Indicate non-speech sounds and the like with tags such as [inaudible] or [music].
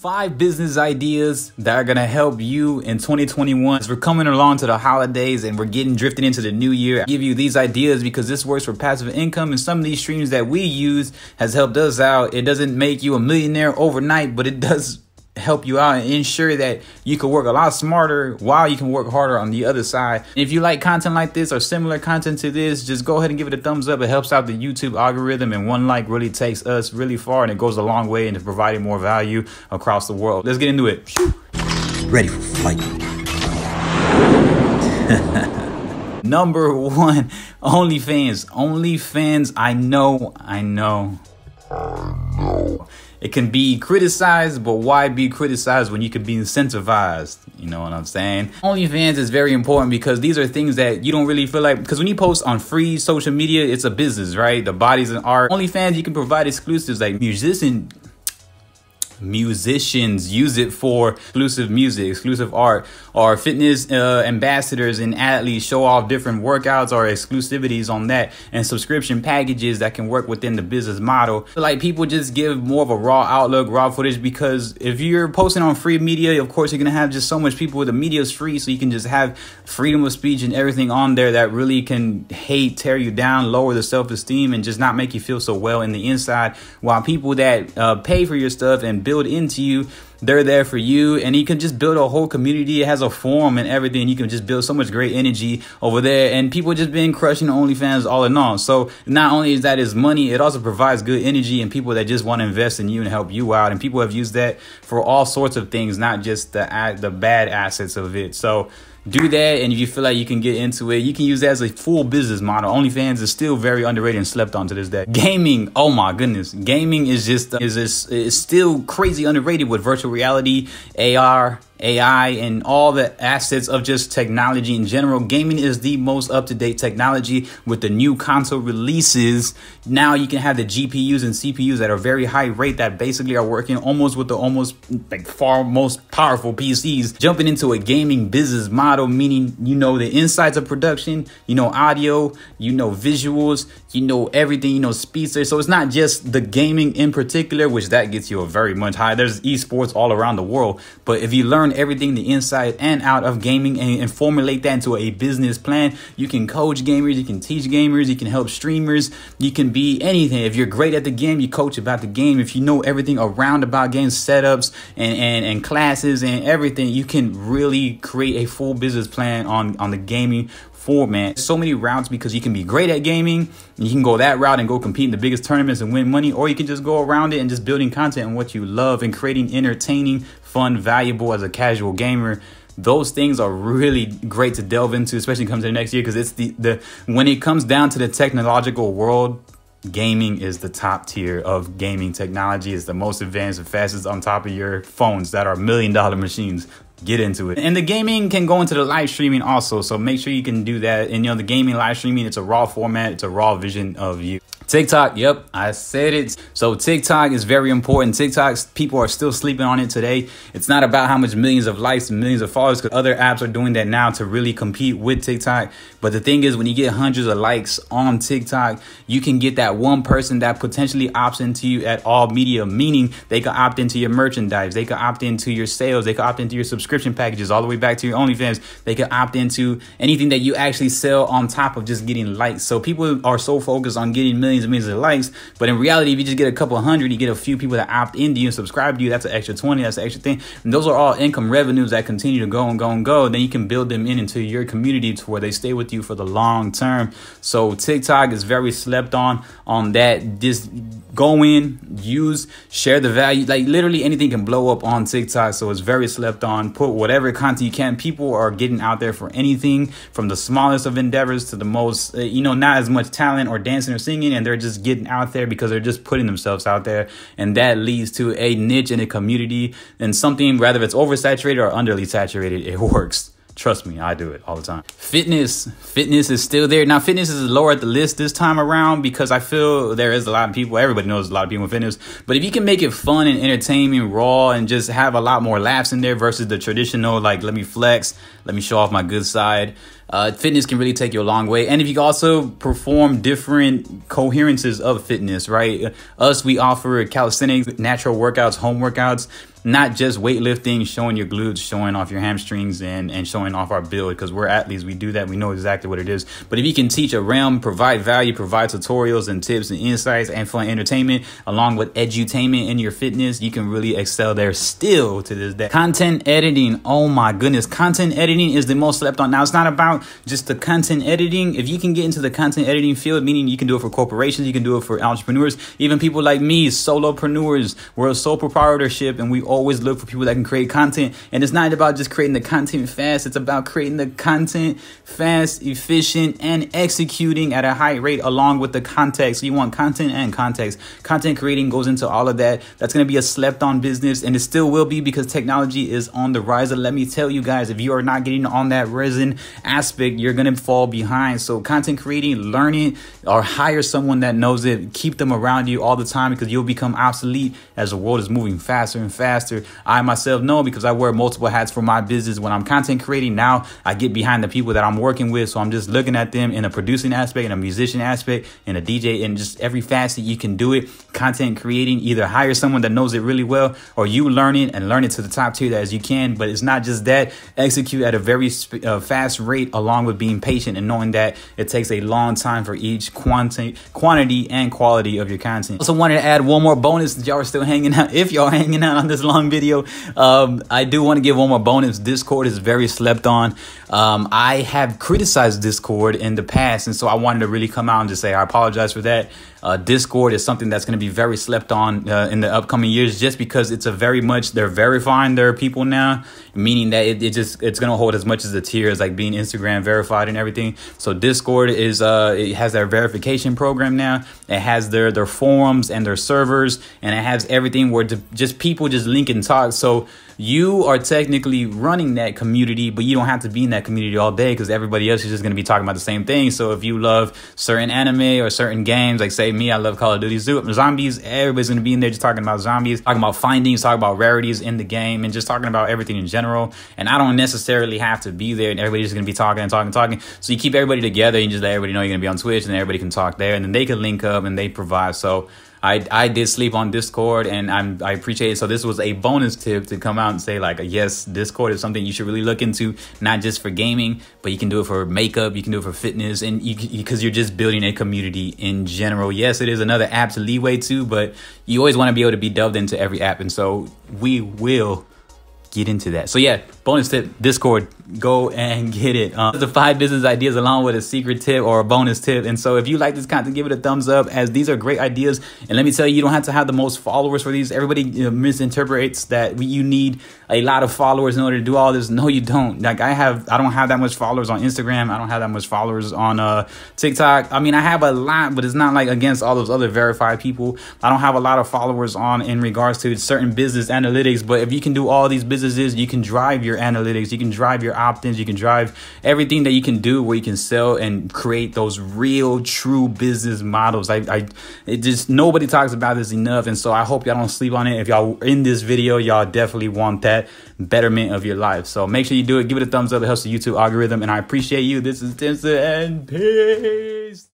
Five business ideas that are gonna help you in 2021. As we're coming along to the holidays and we're getting drifted into the new year, I give you these ideas because this works for passive income and some of these streams that we use has helped us out. It doesn't make you a millionaire overnight, but it does help you out and ensure that you can work a lot smarter while you can work harder on the other side. If you like content like this or similar content to this, just go ahead and give it a thumbs up. It helps out the YouTube algorithm, and one like really takes us really far and it goes a long way into providing more value across the world. Let's get into it. Ready for flight. [laughs] Number one, [laughs] OnlyFans. OnlyFans, I know, I know. It can be criticized, but why be criticized when you could be incentivized? You know what I'm saying? OnlyFans is very important because these are things that you don't really feel like because when you post on free social media, it's a business, right? The bodies and art. OnlyFans, you can provide exclusives like musician musicians use it for exclusive music, exclusive art, or fitness uh, ambassadors and athletes show off different workouts or exclusivities on that, and subscription packages that can work within the business model. Like people just give more of a raw outlook, raw footage, because if you're posting on free media, of course, you're gonna have just so much people. With the is free, so you can just have freedom of speech and everything on there that really can hate, tear you down, lower the self esteem, and just not make you feel so well in the inside. While people that uh, pay for your stuff and build into you. They're there for you, and you can just build a whole community. It has a forum and everything. You can just build so much great energy over there, and people just been crushing OnlyFans all in all. So not only is that is money, it also provides good energy and people that just want to invest in you and help you out. And people have used that for all sorts of things, not just the the bad assets of it. So do that and if you feel like you can get into it you can use that as a full business model. Onlyfans is still very underrated and slept on to this day. Gaming oh my goodness. Gaming is just is, is still crazy underrated with virtual reality ar AI and all the assets of just technology in general. Gaming is the most up to date technology with the new console releases. Now you can have the GPUs and CPUs that are very high rate that basically are working almost with the almost like far most powerful PCs. Jumping into a gaming business model, meaning you know the insides of production, you know audio, you know visuals, you know everything, you know speedster. So it's not just the gaming in particular, which that gets you a very much high. There's esports all around the world, but if you learn learn everything the inside and out of gaming and, and formulate that into a business plan. You can coach gamers, you can teach gamers, you can help streamers, you can be anything. If you're great at the game, you coach about the game. If you know everything around about game setups and, and, and classes and everything, you can really create a full business plan on, on the gaming format. So many routes because you can be great at gaming, you can go that route and go compete in the biggest tournaments and win money, or you can just go around it and just building content and what you love and creating entertaining, fun, valuable as a casual gamer those things are really great to delve into, especially comes to the next year, because it's the the when it comes down to the technological world, gaming is the top tier of gaming technology. It's the most advanced and fastest on top of your phones that are million dollar machines get into it. And the gaming can go into the live streaming also, so make sure you can do that. And you know, the gaming live streaming, it's a raw format, it's a raw vision of you. TikTok, yep, I said it. So TikTok is very important. TikTok, people are still sleeping on it today. It's not about how much millions of likes millions of followers, because other apps are doing that now to really compete with TikTok. But the thing is, when you get hundreds of likes on TikTok, you can get that one person that potentially opts into you at all media, meaning they can opt into your merchandise, they can opt into your sales, they can opt into your subscription packages, all the way back to your OnlyFans. They can opt into anything that you actually sell on top of just getting likes. So people are so focused on getting millions and millions of likes. But in reality, if you just get a couple hundred, you get a few people that opt into you and subscribe to you, that's an extra 20, that's an extra thing. And those are all income revenues that continue to go and go and go. Then you can build them in into your community to where they stay with you for the long term. So TikTok is very slept on on that. Just go in, use, share the value. Like literally anything can blow up on TikTok. So it's very slept on. Put whatever content you can. People are getting out there for anything from the smallest of endeavors to the most, uh, you know, not as much talent or dancing or singing. And they're just getting out there because they're just putting themselves out there. And that leads to a niche in a community and something, whether it's oversaturated or underly saturated, it works. Trust me, I do it all the time. Fitness, fitness is still there. Now, fitness is lower at the list this time around because I feel there is a lot of people. Everybody knows a lot of people in fitness. But if you can make it fun and entertaining, raw, and just have a lot more laughs in there versus the traditional, like let me flex, let me show off my good side. Uh, fitness can really take you a long way. And if you also perform different coherences of fitness, right? Us, we offer calisthenics, natural workouts, home workouts. Not just weightlifting, showing your glutes, showing off your hamstrings, and, and showing off our build because we're athletes. We do that. We know exactly what it is. But if you can teach a realm, provide value, provide tutorials and tips and insights and fun entertainment along with edutainment in your fitness, you can really excel there still to this day. Content editing. Oh my goodness. Content editing is the most slept on. Now, it's not about just the content editing. If you can get into the content editing field, meaning you can do it for corporations, you can do it for entrepreneurs, even people like me, solopreneurs, we're a sole proprietorship and we always look for people that can create content. And it's not about just creating the content fast, it's about creating the content fast, efficient, and executing at a high rate along with the context. So you want content and context. Content creating goes into all of that. That's going to be a slept on business, and it still will be because technology is on the rise. And let me tell you guys, if you are not getting on that resin aspect, you're going to fall behind. So, content creating, learn it, or hire someone that knows it. Keep them around you all the time because you'll become obsolete as the world is moving faster and faster. I myself know because I wear multiple hats for my business. When I'm content creating, now I get behind the people that I'm working with. So I'm just looking at them in a producing aspect, in a musician aspect, in a DJ, and just every facet you can do it. Content creating, either hire someone that knows it really well or you learn it and learn it to the top tier as you can. But it's not just that. Execute at a very uh, fast rate along with being patient and knowing that it takes a long time for each quantity, quantity and quality of your content. Also wanted to add one more bonus that y'all are still hanging out. If y'all hanging out on this long video, um, I do want to give one more bonus. Discord is very slept on. Um, I have criticized Discord in the past, and so I wanted to really come out and just say I apologize for that. Uh, Discord is something that's going to be very slept on uh, in the upcoming years, just because it's a very much they're verifying their people now, meaning that it, it just it's going to hold as much as the tiers like being Instagram verified and everything. So Discord is uh it has their verification program now. It has their their forums and their servers, and it has everything where just people just link and talk. So you are technically running that community, but you don't have to be in that community all day because everybody else is just going to be talking about the same thing. So if you love certain anime or certain games, like say me, I love Call of Duty Zombies, everybody's going to be in there just talking about zombies, talking about findings, talking about rarities in the game, and just talking about everything in general. And I don't necessarily have to be there, and everybody's just going to be talking and talking and talking. So you keep everybody together and just let everybody know you're going to be on Twitch, and everybody can talk there, and then they can link up and they provide. So I I did sleep on Discord and I'm I appreciate it. So this was a bonus tip to come out and say like yes, Discord is something you should really look into, not just for gaming, but you can do it for makeup, you can do it for fitness, and because you're just building a community in general. Yes, it is another app to leeway to, but you always want to be able to be delved into every app, and so we will get into that. So yeah, bonus tip, Discord, go and [laughs] get it. Um, the five business ideas along with a secret tip or a bonus tip. And so if you like this content, give it a thumbs up as these are great ideas. And let me tell you, you don't have to have the most followers for these. Everybody you know, misinterprets that you need a lot of followers in order to do all this. No, you don't. Like I have, I don't have that much followers on Instagram. I don't have that much followers on uh, TikTok. I mean, I have a lot, but it's not like against all those other verified people. I don't have a lot of followers on in regards to certain business analytics. But if you can do all these businesses, you can drive your analytics, you can drive your opt-ins, you can drive everything that you can do where you can sell and create those real, true business models. I, I, it just nobody talks about this enough, and so I hope y'all don't sleep on it. If y'all in this video, y'all definitely want that betterment of your life. So make sure you do it. Give it a thumbs up. It helps the YouTube algorithm, and I appreciate you. This is Timson, and peace.